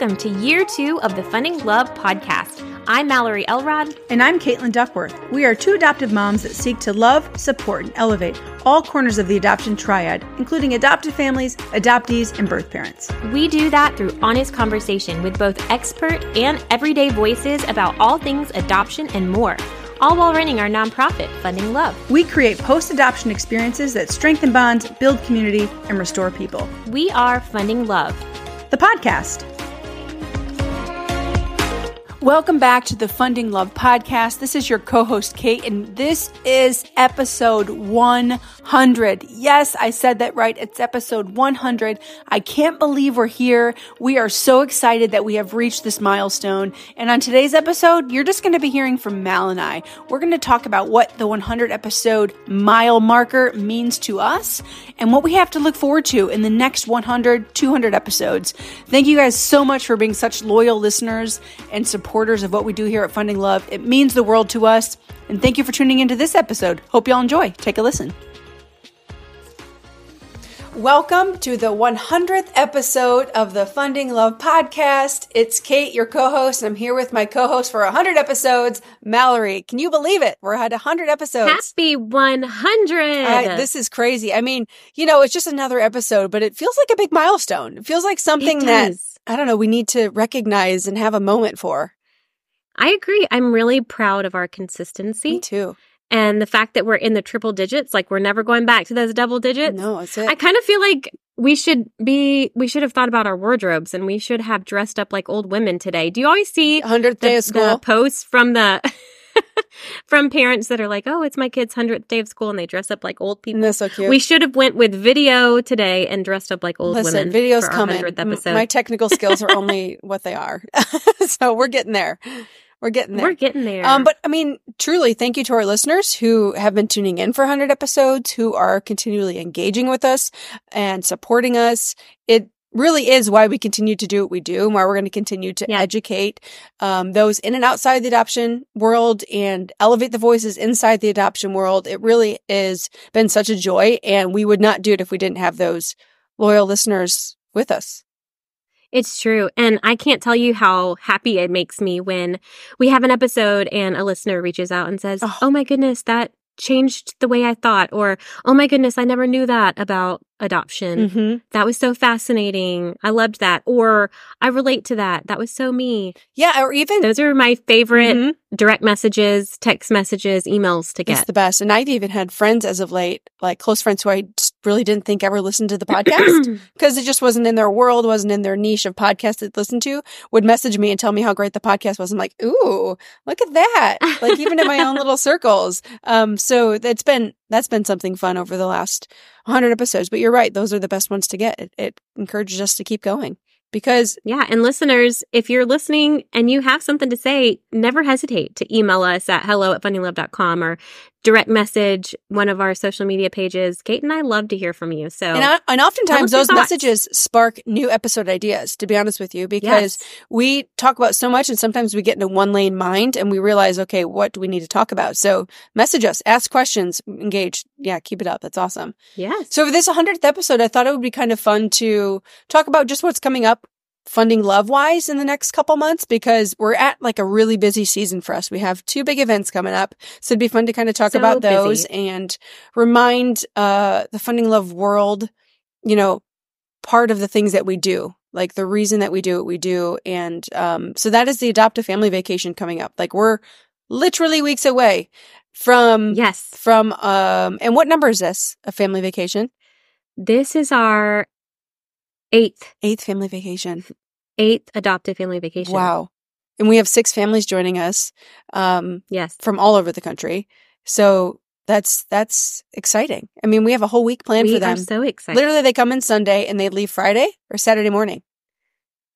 welcome to year two of the Funding Love podcast. I'm Mallory Elrod. And I'm Caitlin Duckworth. We are two adoptive moms that seek to love, support, and elevate all corners of the adoption triad, including adoptive families, adoptees, and birth parents. We do that through honest conversation with both expert and everyday voices about all things adoption and more all while running our nonprofit, Funding Love. We create post adoption experiences that strengthen bonds, build community, and restore people. We are Funding Love the podcast. Welcome back to the Funding Love podcast. This is your co host, Kate, and this is episode 100. Yes, I said that right. It's episode 100. I can't believe we're here. We are so excited that we have reached this milestone. And on today's episode, you're just going to be hearing from Mal and I. We're going to talk about what the 100 episode mile marker means to us and what we have to look forward to in the next 100, 200 episodes. Thank you guys so much for being such loyal listeners and supporters supporters of what we do here at Funding Love. It means the world to us. And thank you for tuning into this episode. Hope y'all enjoy. Take a listen. Welcome to the 100th episode of the Funding Love podcast. It's Kate, your co-host, and I'm here with my co-host for 100 episodes, Mallory. Can you believe it? We're at 100 episodes. Happy 100. I, this is crazy. I mean, you know, it's just another episode, but it feels like a big milestone. It feels like something that I don't know, we need to recognize and have a moment for. I agree. I'm really proud of our consistency. Me too. And the fact that we're in the triple digits, like we're never going back to those double digits. No, that's it. I kind of feel like we should be, we should have thought about our wardrobes and we should have dressed up like old women today. Do you always see 100th day the, of school posts from the, from parents that are like, "Oh, it's my kid's hundredth day of school," and they dress up like old people. That's so cute. We should have went with video today and dressed up like old Listen, women. Video's coming. Episode. My technical skills are only what they are, so we're getting there. We're getting there. We're getting there. Um, but I mean, truly, thank you to our listeners who have been tuning in for 100 episodes, who are continually engaging with us and supporting us. It really is why we continue to do what we do and why we're going to continue to yeah. educate um, those in and outside the adoption world and elevate the voices inside the adoption world. It really has been such a joy and we would not do it if we didn't have those loyal listeners with us. It's true. And I can't tell you how happy it makes me when we have an episode and a listener reaches out and says, Oh, oh my goodness, that changed the way I thought, or, oh my goodness, I never knew that about adoption. Mm-hmm. That was so fascinating. I loved that. Or I relate to that. That was so me. Yeah. Or even those are my favorite mm-hmm. direct messages, text messages, emails to get. It's the best. And I've even had friends as of late, like close friends who I really didn't think ever listened to the podcast because it just wasn't in their world, wasn't in their niche of podcasts that listen to, would message me and tell me how great the podcast was. I'm like, ooh, look at that. like even in my own little circles. Um, so it's been, that's been something fun over the last 100 episodes. But you're right; those are the best ones to get. It, it encourages us to keep going because yeah and listeners if you're listening and you have something to say never hesitate to email us at hello at fundinglove.com or direct message one of our social media pages. Kate and I love to hear from you. So, and, I, and oftentimes those messages spark new episode ideas, to be honest with you, because yes. we talk about so much and sometimes we get into one lane mind and we realize, okay, what do we need to talk about? So message us, ask questions, engage. Yeah, keep it up. That's awesome. Yeah. So for this 100th episode, I thought it would be kind of fun to talk about just what's coming up funding love wise in the next couple months because we're at like a really busy season for us. We have two big events coming up. So it'd be fun to kind of talk so about those busy. and remind, uh, the funding love world, you know, part of the things that we do, like the reason that we do what we do. And, um, so that is the adoptive family vacation coming up. Like we're literally weeks away from, yes, from, um, and what number is this? A family vacation? This is our Eighth. Eighth family vacation. Eighth adoptive family vacation. Wow. And we have six families joining us. Um, yes. From all over the country. So that's, that's exciting. I mean, we have a whole week planned we for them. so excited. Literally, they come in Sunday and they leave Friday or Saturday morning.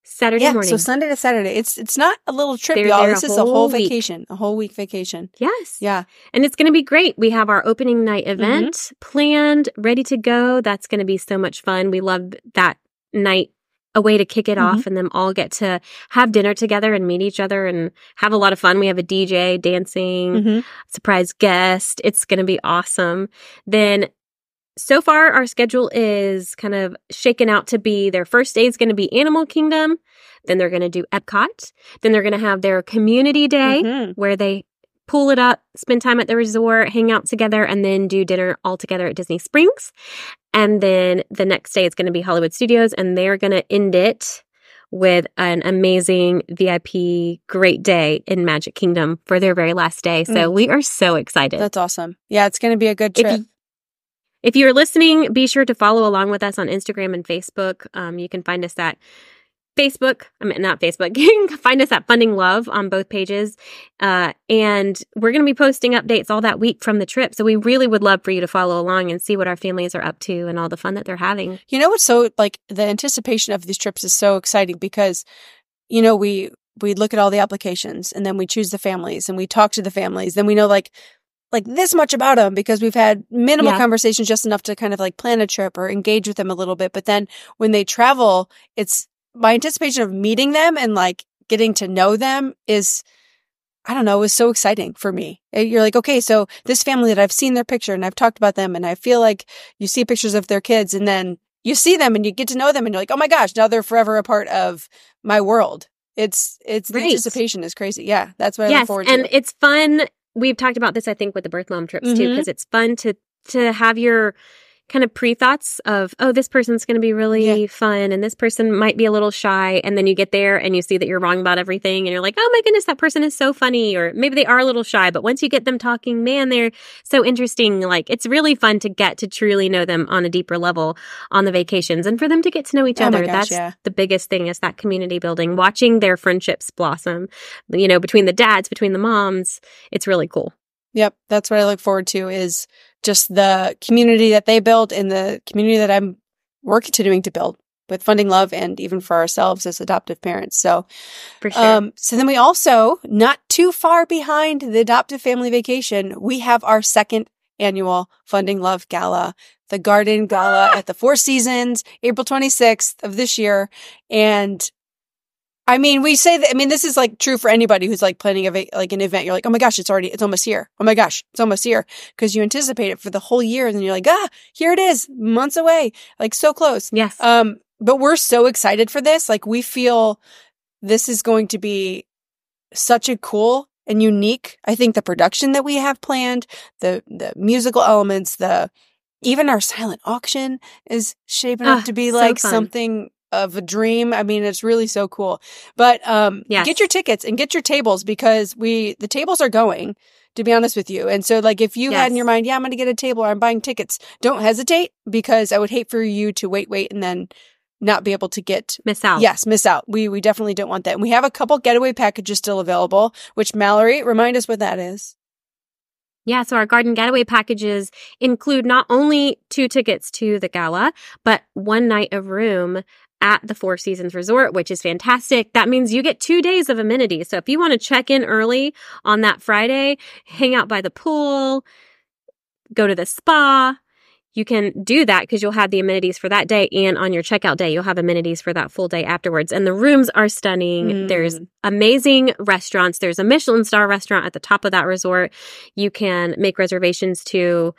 Saturday yeah, morning. So Sunday to Saturday. It's it's not a little trip, They're y'all. This a is a whole week. vacation, a whole week vacation. Yes. Yeah. And it's going to be great. We have our opening night event mm-hmm. planned, ready to go. That's going to be so much fun. We love that night a way to kick it mm-hmm. off and then all get to have dinner together and meet each other and have a lot of fun. We have a DJ dancing, mm-hmm. surprise guest. It's going to be awesome. Then so far, our schedule is kind of shaken out to be their first day is going to be Animal Kingdom. Then they're going to do Epcot. Then they're going to have their community day Mhm. where they pull it up, spend time at the resort, hang out together, and then do dinner all together at Disney Springs. And then the next day it's going to be Hollywood Studios, and they're going to end it with an amazing VIP great day in Magic Kingdom for their very last day. So Mm. we are so excited. That's awesome. Yeah, it's going to be a good trip. you- If you're listening, be sure to follow along with us on Instagram and Facebook. Um, you can find us at Facebook. I mean, not Facebook. You can find us at Funding Love on both pages. Uh, and we're going to be posting updates all that week from the trip. So we really would love for you to follow along and see what our families are up to and all the fun that they're having. You know what's so like the anticipation of these trips is so exciting because you know we we look at all the applications and then we choose the families and we talk to the families then we know like like this much about them because we've had minimal Yeah. conversations just enough to kind of like plan a trip or engage with them a little bit but then when they travel it's my anticipation of meeting them and like getting to know them is I don't know, is so exciting for me. Uh, You're like, okay, so this family that I've seen their picture and I've talked about them and I feel like you see pictures of their kids and then you see them and you get to know them and you're like, oh my gosh, now they're forever a part of my world. It's, it's the Right. anticipation is crazy. Yeah. That's what I look yes. forward And it's fun. We've talked about this, I think, with the birth mom trips too, Mhm. because it's fun to, to have your kind of pre thoughts of, oh, this person's going to be really Yeah. fun and this person might be a little shy. And then you get there and you see that you're wrong about everything and you're like, oh my goodness, that person is so funny. Or maybe they are a little shy, but once you get them talking, man, they're so interesting. Like it's really fun to get to truly know them on a deeper level on the vacations and for them to get to know each Oh other. gosh, That's yeah. the biggest thing is that community building, watching their friendships blossom, you know, between the dads, between the moms. It's really cool. Yep. That's what I look forward to is just the community that they built and the community that I'm working continuing to build with funding love and even for ourselves as adoptive parents. So, sure. Um, so then we also, not too far behind the adoptive family vacation, we have our second annual Funding Love Gala, the Garden Gala at the Four Seasons, April 26th of this year. And I mean, we say that, I mean, this is like true for anybody who's like planning a, va- like an event. You're like, oh my gosh, it's already, it's almost here. Oh my gosh, it's almost here. Cause you anticipate it for the whole year. And then you're like, ah, here it is, months away, like so close. yes. Um, but we're so excited for this. Like we feel this is going to be such a cool and unique. I think the production that we have planned, the the musical elements, the even our silent auction is shaping up Ah, to be like fun. something of a dream. I mean, it's really so cool. But um Yes. get your tickets and get your tables because we the tables are going to be honest with you. And so like if you had in your mind, yeah, I'm going to get a table or I'm buying tickets, don't hesitate because I would hate for you to wait wait and then not be able to get Miss out. yes, miss out. We we definitely don't want that. And we have a couple getaway packages still available, which Mallory, remind us what that is. Yeah, so our garden getaway packages include not only two tickets to the gala, but one night of room at the Four Seasons Resort, which is fantastic. That means you get two days of amenities. So if you want to check in early on that Friday, hang out by the pool, go to the spa, you can do that because you'll have the amenities for that day. And on your checkout day, you'll have amenities for that full day afterwards. And the rooms are stunning. Mm. There's amazing restaurants. There's a Michelin star restaurant at the top of that resort. You can make reservations to.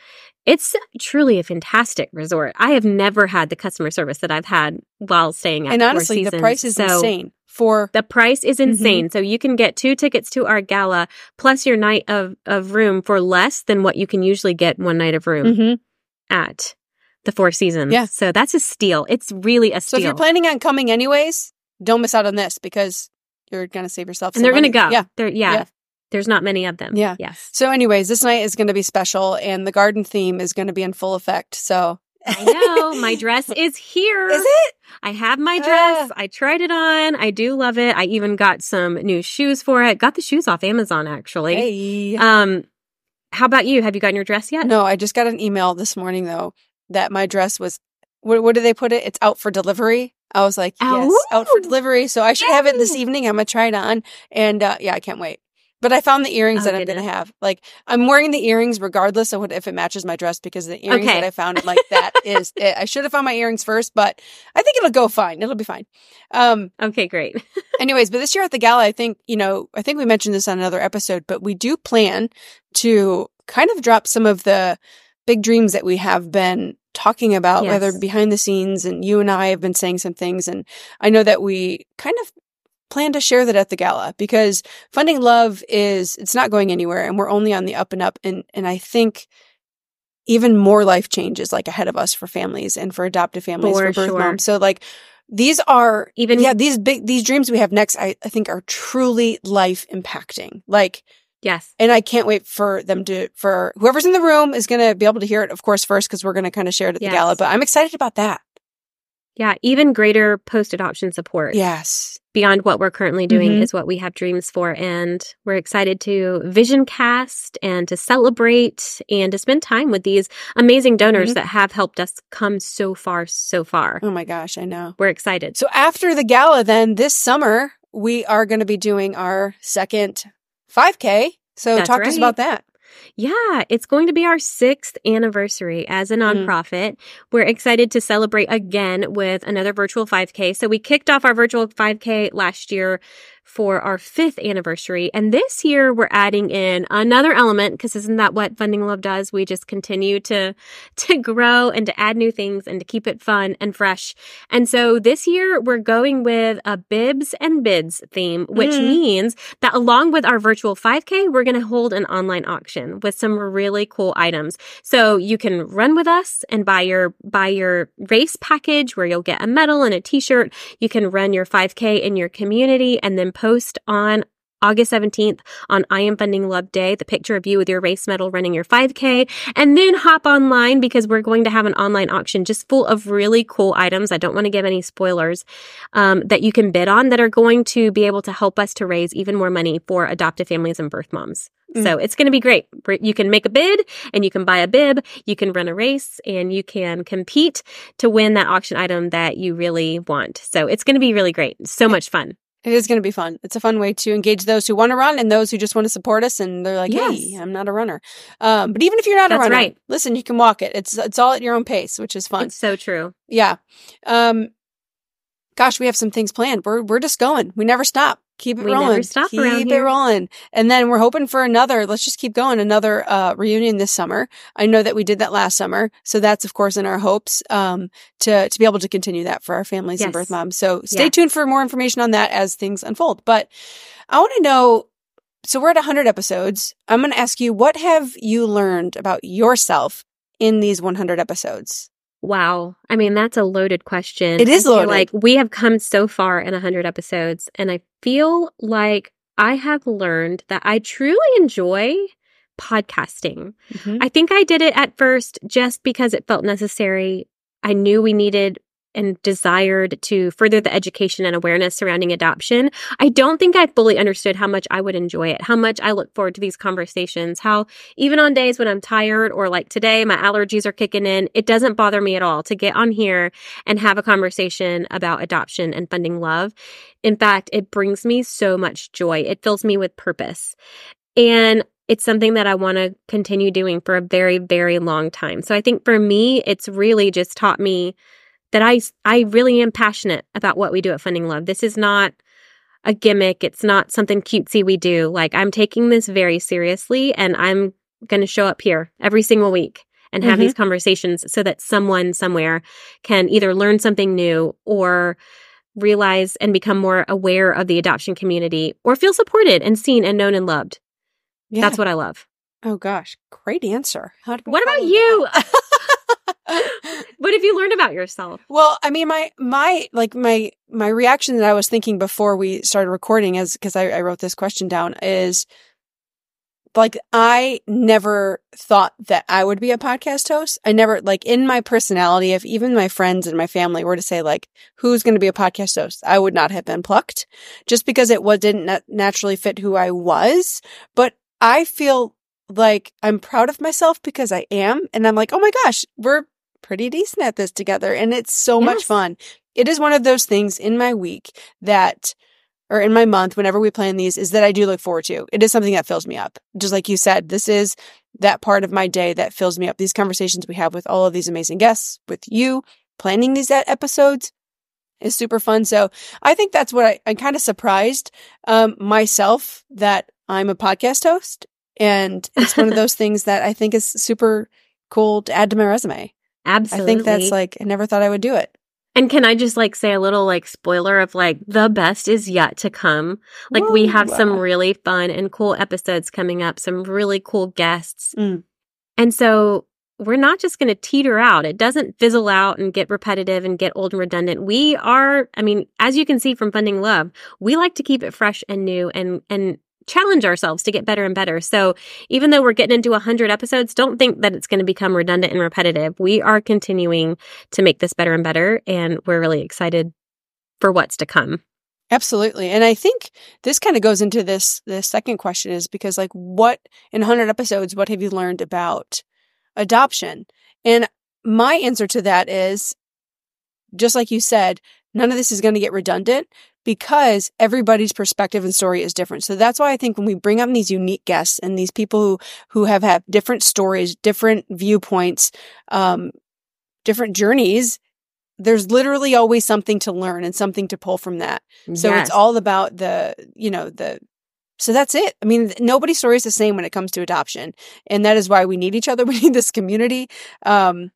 It's truly a fantastic resort. I have never had the customer service that I've had while staying at And Four honestly, the price is So insane for The price is Mm-hmm. insane. So you can get two tickets to our gala plus your night of, of room for less than what you can usually get one night of room Mhm. at the Four Seasons. Yeah. So that's a steal. It's really a steal. So if you're planning on coming anyways, don't miss out on this because you're going to save yourself and they're going to go. Yeah. They're, yeah, Yeah. There's not many of them. Yeah. Yes. So anyways, this night is going to be special and the garden theme is going to be in full effect. So I know. My dress is here. Is it? I have my dress. Ah. I tried it on. I do love it. I even got some new shoes for it. Got the shoes off Amazon actually. Hey. Um, how about you? Have you gotten your dress yet? No, I just got an email this morning though that my dress was what, what do they put it? It's out for delivery. I was like, yes, Oh. out for delivery. So I should have it this evening. I'm gonna try it on, and uh, yeah, I can't wait. But I found the earrings Oh, that I'm gonna have. Like I'm wearing the earrings regardless of what if it matches my dress because the earrings Okay. that I found, I'm like that is it. I should have found my earrings first, but I think it'll go fine. It'll be fine. Um, Okay, great. anyways, but this year at the gala, I think, you know, I think we mentioned this on another episode, but we do plan to kind of drop some of the big dreams that we have been talking about, yes. whether behind the scenes and you and I have been saying some things. And I know that we kind of plan to share that at the gala because funding love is, it's not going anywhere and we're only on the up and up. And, and I think even more life changes like ahead of us for families and for adoptive families, for, for birth sure. moms. So like, these are even, yeah, these big, these dreams we have next, I, I think are truly life impacting. Like, Yes. And I can't wait for them to, for whoever's in the room is going to be able to hear it, of course, first, because we're going to kind of share it at yes. the gala. But I'm excited about that. Yeah. Even greater post adoption support. Yes. Beyond what we're currently doing mm-hmm. is what we have dreams for. And we're excited to vision cast and to celebrate and to spend time with these amazing donors mm-hmm. that have helped us come so far, so far. Oh my gosh. I know. We're excited. So after the gala, then this summer, we are going to be doing our second 5K. So That's talk right. to us about that. Yeah, it's going to be our sixth anniversary as a mm-hmm. nonprofit. Mm. We're excited to celebrate again with another virtual 5K. So we kicked off our virtual 5K last year for our fifth anniversary. And this year we're adding in another element because isn't that what Funding Love does? We just continue to, to grow and to add new things and to keep it fun and fresh. And so this year we're going with a bibs and bids theme, which mm. means that along with our virtual 5K, we're going to hold an online auction with some really cool items. So you can run with us and buy your, buy your race package where you'll get a medal and a t-shirt. You can run your 5K in your community and then post on August 17th on I Am Funding Love Day, the picture of you with your race medal running your 5K, and then hop online because we're going to have an online auction just full of really cool items. I don't want to give any spoilers um, that you can bid on that are going to be able to help us to raise even more money for adoptive families and birth moms. Mm. So it's going to be great. You can make a bid and you can buy a bib, you can run a race and you can compete to win that auction item that you really want. So it's going to be really great. So much fun. It is going to be fun. It's a fun way to engage those who want to run and those who just want to support us. And they're like, yes. "Hey, I'm not a runner." Um, but even if you're not That's a runner, right. listen, you can walk it. It's it's all at your own pace, which is fun. It's so true. Yeah. Um, gosh, we have some things planned. We're we're just going. We never stop. Keep it we rolling. stop keep it rolling. And then we're hoping for another. Let's just keep going. Another uh, reunion this summer. I know that we did that last summer, so that's of course in our hopes um, to to be able to continue that for our families yes. and birth moms. So stay yeah. tuned for more information on that as things unfold. But I want to know. So we're at 100 episodes. I'm going to ask you, what have you learned about yourself in these 100 episodes? Wow. I mean, that's a loaded question. It is loaded. Like we have come so far in 100 episodes, and I feel like I have learned that I truly enjoy podcasting. Mm-hmm. I think I did it at first just because it felt necessary. I knew we needed and desired to further the education and awareness surrounding adoption, I don't think I fully understood how much I would enjoy it, how much I look forward to these conversations, how even on days when I'm tired or like today, my allergies are kicking in, it doesn't bother me at all to get on here and have a conversation about adoption and funding love. In fact, it brings me so much joy. It fills me with purpose. And it's something that I want to continue doing for a very, very long time. So I think for me, it's really just taught me that I I really am passionate about what we do at Funding Love. This is not a gimmick. It's not something cutesy we do. Like I'm taking this very seriously and I'm going to show up here every single week and have mm-hmm. these conversations so that someone somewhere can either learn something new or realize and become more aware of the adoption community or feel supported and seen and known and loved. Yeah. That's what I love. Oh gosh, great answer. what about you? what have you learned about yourself? Well, I mean, my, my, like my, my reaction that I was thinking before we started recording is because I, I wrote this question down is like, I never thought that I would be a podcast host. I never, like, in my personality, if even my friends and my family were to say, like, who's going to be a podcast host, I would not have been plucked just because it was, didn't naturally fit who I was. But I feel like I'm proud of myself because I am. And I'm like, oh my gosh, we're pretty decent at this together. And it's so yes. much fun. It is one of those things in my week that, or in my month, whenever we plan these, is that I do look forward to. It is something that fills me up. Just like you said, this is that part of my day that fills me up. These conversations we have with all of these amazing guests, with you, planning these episodes is super fun. So I think that's what I, I'm kind of surprised um, myself that I'm a podcast host. And it's one of those things that I think is super cool to add to my resume. Absolutely. I think that's like, I never thought I would do it. And can I just like say a little like spoiler of like the best is yet to come? Like we have some really fun and cool episodes coming up, some really cool guests. Mm. And so we're not just going to teeter out. It doesn't fizzle out and get repetitive and get old and redundant. We are, I mean, as you can see from Funding Love, we like to keep it fresh and new and, and challenge ourselves to get better and better. So even though we're getting into 100 episodes, don't think that it's going to become redundant and repetitive. We are continuing to make this better and better. And we're really excited for what's to come. Absolutely. And I think this kind of goes into this, the second question is because like what in 100 episodes, what have you learned about adoption? And my answer to that is just like you said, none of this is going to get redundant because everybody's perspective and story is different. So that's why I think when we bring on these unique guests and these people who, who have had different stories, different viewpoints, um, different journeys, there's literally always something to learn and something to pull from that. So Yes. it's all about the, you know, the, so that's it. I mean, nobody's story is the same when it comes to adoption. And that is why we need each other. We need this community. Um,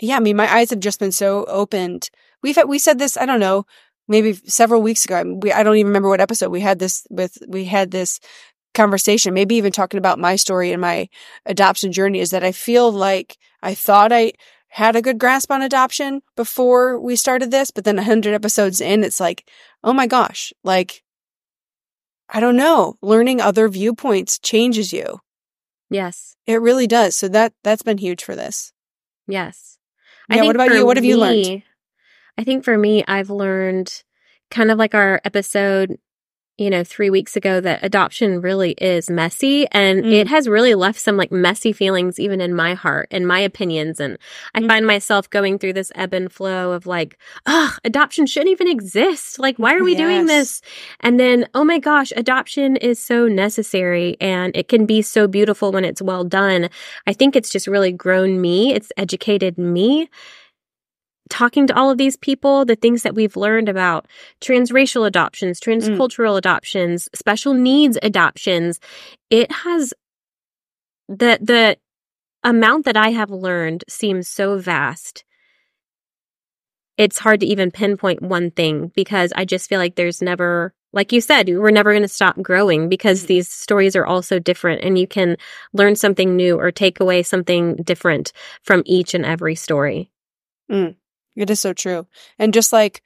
yeah, I mean, my eyes have just been so opened. We've had, we said this, I don't know, maybe several weeks ago. I, we, I don't even remember what episode we had this with, we had this conversation, maybe even talking about my story and my adoption journey is that I feel like I thought I had a good grasp on adoption before we started this, but then a 100 episodes in, it's like, oh my gosh, like, I don't know, learning other viewpoints changes you. Yes. It really does. So that, that's been huge for this. Yes. Yeah, what about you? What have you learned? I think for me, I've learned kind of like our episode, you know, three weeks ago that adoption really is messy and Mm. it has really left some like messy feelings even in my heart and my opinions. And I Mm. find myself going through this ebb and flow of like, ugh, adoption shouldn't even exist. Like, why are we doing this? And then, oh my gosh, adoption is so necessary and it can be so beautiful when it's well done. I think it's just really grown me. It's educated me. Talking to all of these people, the things that we've learned about transracial adoptions, mm. transcultural adoptions, special needs adoptions, it has the the amount that I have learned seems so vast. It's hard to even pinpoint one thing because I just feel like there's never like you said, we're never going to stop growing because mm. these stories are all so different and you can learn something new or take away something different from each and every story. Mm. It is so true. And just like,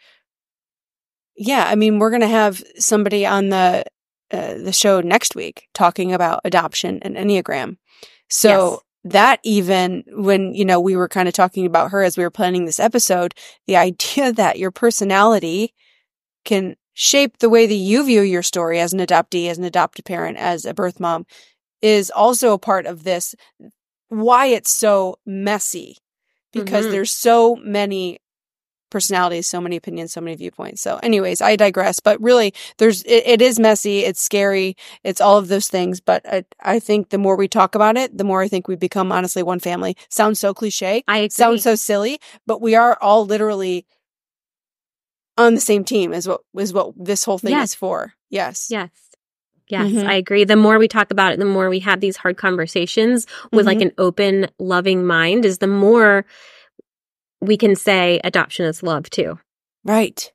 yeah, I mean, we're going to have somebody on the, uh, the show next week talking about adoption and Enneagram. So Yes. that even when, you know, we were kind of talking about her as we were planning this episode, the idea that your personality can shape the way that you view your story as an adoptee, as an adopted parent, as a birth mom is also a part of this. Why it's so messy because Mhm. there's so many personalities, so many opinions, so many viewpoints. So anyways, I digress, but really there's, it, it is messy. It's scary. It's all of those things. But I, I think the more we talk about it, the more I think we become honestly one family. Sounds so cliche. I agree. Sounds so silly, but we are all literally on the same team is what, is what this whole thing Yes. is for. Yes. Yes. Yes, Mhm. I agree. The more we talk about it, the more we have these hard conversations with like an open, loving mind, is the more we can say adoption is love too. Right.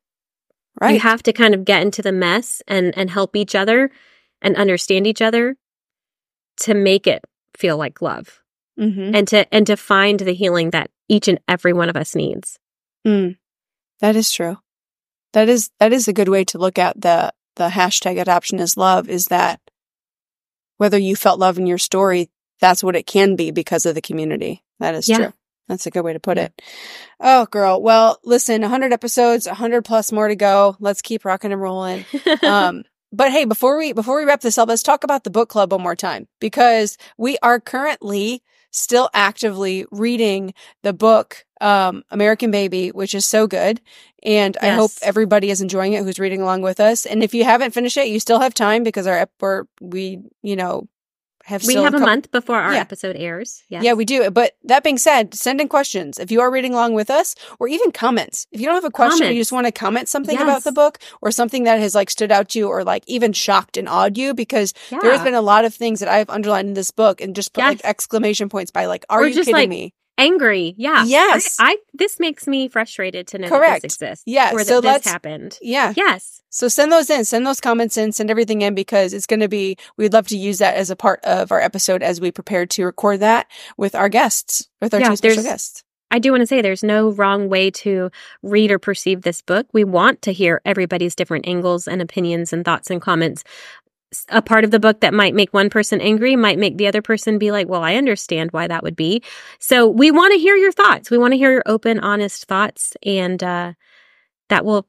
Right. You have to kind of get into the mess and and help each other and understand each other to make it feel like love mm-hmm. and to and to find the healing that each and every one of us needs. Mm, that is true. That is that is a good way to look at the the hashtag adoption is love is that whether you felt love in your story, that's what it can be because of the community. That is Yeah. true. That's a good way to put it. Oh, girl. Well, listen, 100 episodes, 100 plus more to go. Let's keep rocking and rolling. Um, but hey, before we before we wrap this up, let's talk about the book club one more time because we are currently still actively reading the book um, American Baby, which is so good, and I hope everybody is enjoying it who's reading along with us. And if you haven't finished it, you still have time because our we you know have we have a couple- month before our Yeah. episode airs. Yes. yeah, we do. But that being said, send in questions if you are reading along with us, or even comments. If you don't have a question, you just want to comment something about the book or something that has like stood out to you or like even shocked and awed you, because yeah. there has been a lot of things that I've underlined in this book and just put like exclamation points by like, are Or you kidding like, me? Angry. Yeah. Yes. I, I this makes me frustrated to know Correct. that this exists. Yeah, Or that so this let's- happened. Yeah. Yes. So send those in, send those comments in, send everything in because it's going to be, we'd love to use that as a part of our episode as we prepare to record that with our guests, with our Yeah, two special guests. I do want to say there's no wrong way to read or perceive this book. We want to hear everybody's different angles and opinions and thoughts and comments. A part of the book that might make one person angry might make the other person be like, well, I understand why that would be. So we want to hear your thoughts. We want to hear your open, honest thoughts. And uh, that will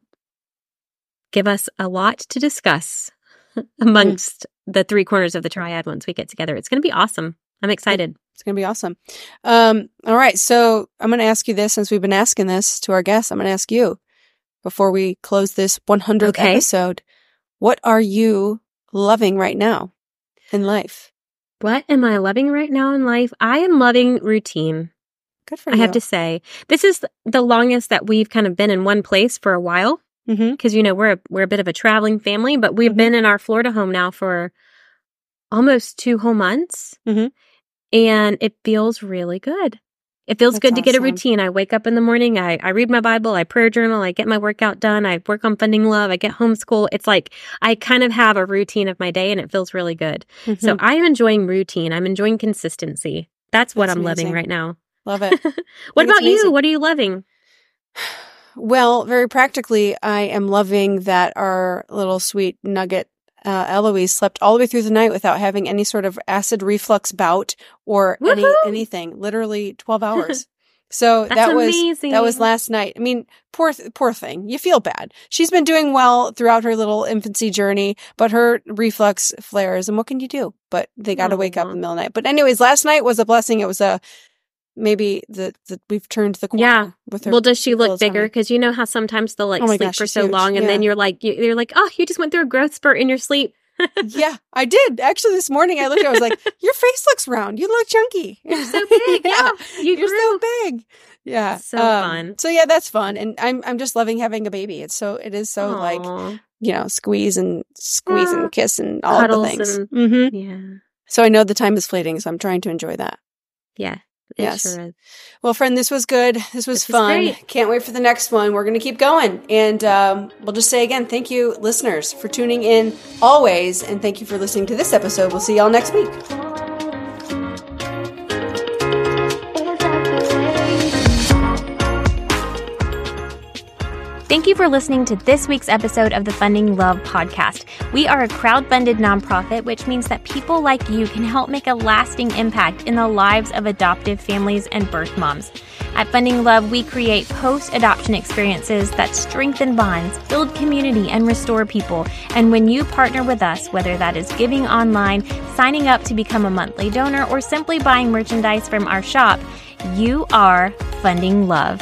give us a lot to discuss amongst the three corners of the triad once we get together. It's going to be awesome. I'm excited. It's going to be awesome. Um, all right. So I'm going to ask you this since we've been asking this to our guests. I'm going to ask you before we close this 100th Okay. episode. What are you loving right now in life? What am I loving right now in life? I am loving routine. Good for I you. have to say, this is the longest that we've kind of been in one place for a while Mm-hmm. because you know we're a, we're a bit of a traveling family, but we've Mhm. been in our Florida home now for almost two whole months, Mhm. and it feels really good. It feels That's good to get a routine. I wake up in the morning, I, I read my Bible, I prayer journal, I get my workout done, I work on funding love, I get homeschool. It's like I kind of have a routine of my day, and it feels really good. Mm-hmm. So I am enjoying routine. I'm enjoying consistency. That's what That's I'm loving right now. love it. what about you? What are you loving? Well, very practically, I am loving that our little sweet nugget, uh, Eloise slept all the way through the night without having any sort of acid reflux bout or any, anything, literally 12 hours. So That's that was, amazing. that was last night. I mean, poor, poor thing. You feel bad. She's been doing well throughout her little infancy journey, but her reflux flares and what can you do? But they got to wake up in the middle of the night. But anyways, last night was a blessing. It was a, maybe the, the we've turned the corner Yeah. with her. Well, does she look bigger? Because you know how sometimes they'll like Oh sleep gosh, for so huge. long, and then you're like, you, you're like, oh, you just went through a growth spurt in your sleep. yeah, I did. Actually, this morning I looked at I was like, your face looks round. You look chunky. You're so big. yeah, you You're grew. so big. Yeah. So fun. So yeah, that's fun. And I'm I'm just loving having a baby. It's so it is so like, you know, squeeze and squeeze and kiss and all the things. and- hmm yeah, So I know the time is fleeting, so I'm trying to enjoy that. yeah. It Yes. sure is. Well, friend, this was good. This was This fun. Can't wait for the next one. We're going to keep going. And um, we'll just say again, thank you, listeners, for tuning in always. And thank you for listening to this episode. We'll see y'all next week. Thank you for listening to this week's episode of the Funding Love podcast. We are a crowd-funded nonprofit, which means that people like you can help make a lasting impact in the lives of adoptive families and birth moms. At Funding Love, we create post-adoption experiences that strengthen bonds, build community, and restore people. And when you partner with us, whether that is giving online, signing up to become a monthly donor, or simply buying merchandise from our shop, you are funding love.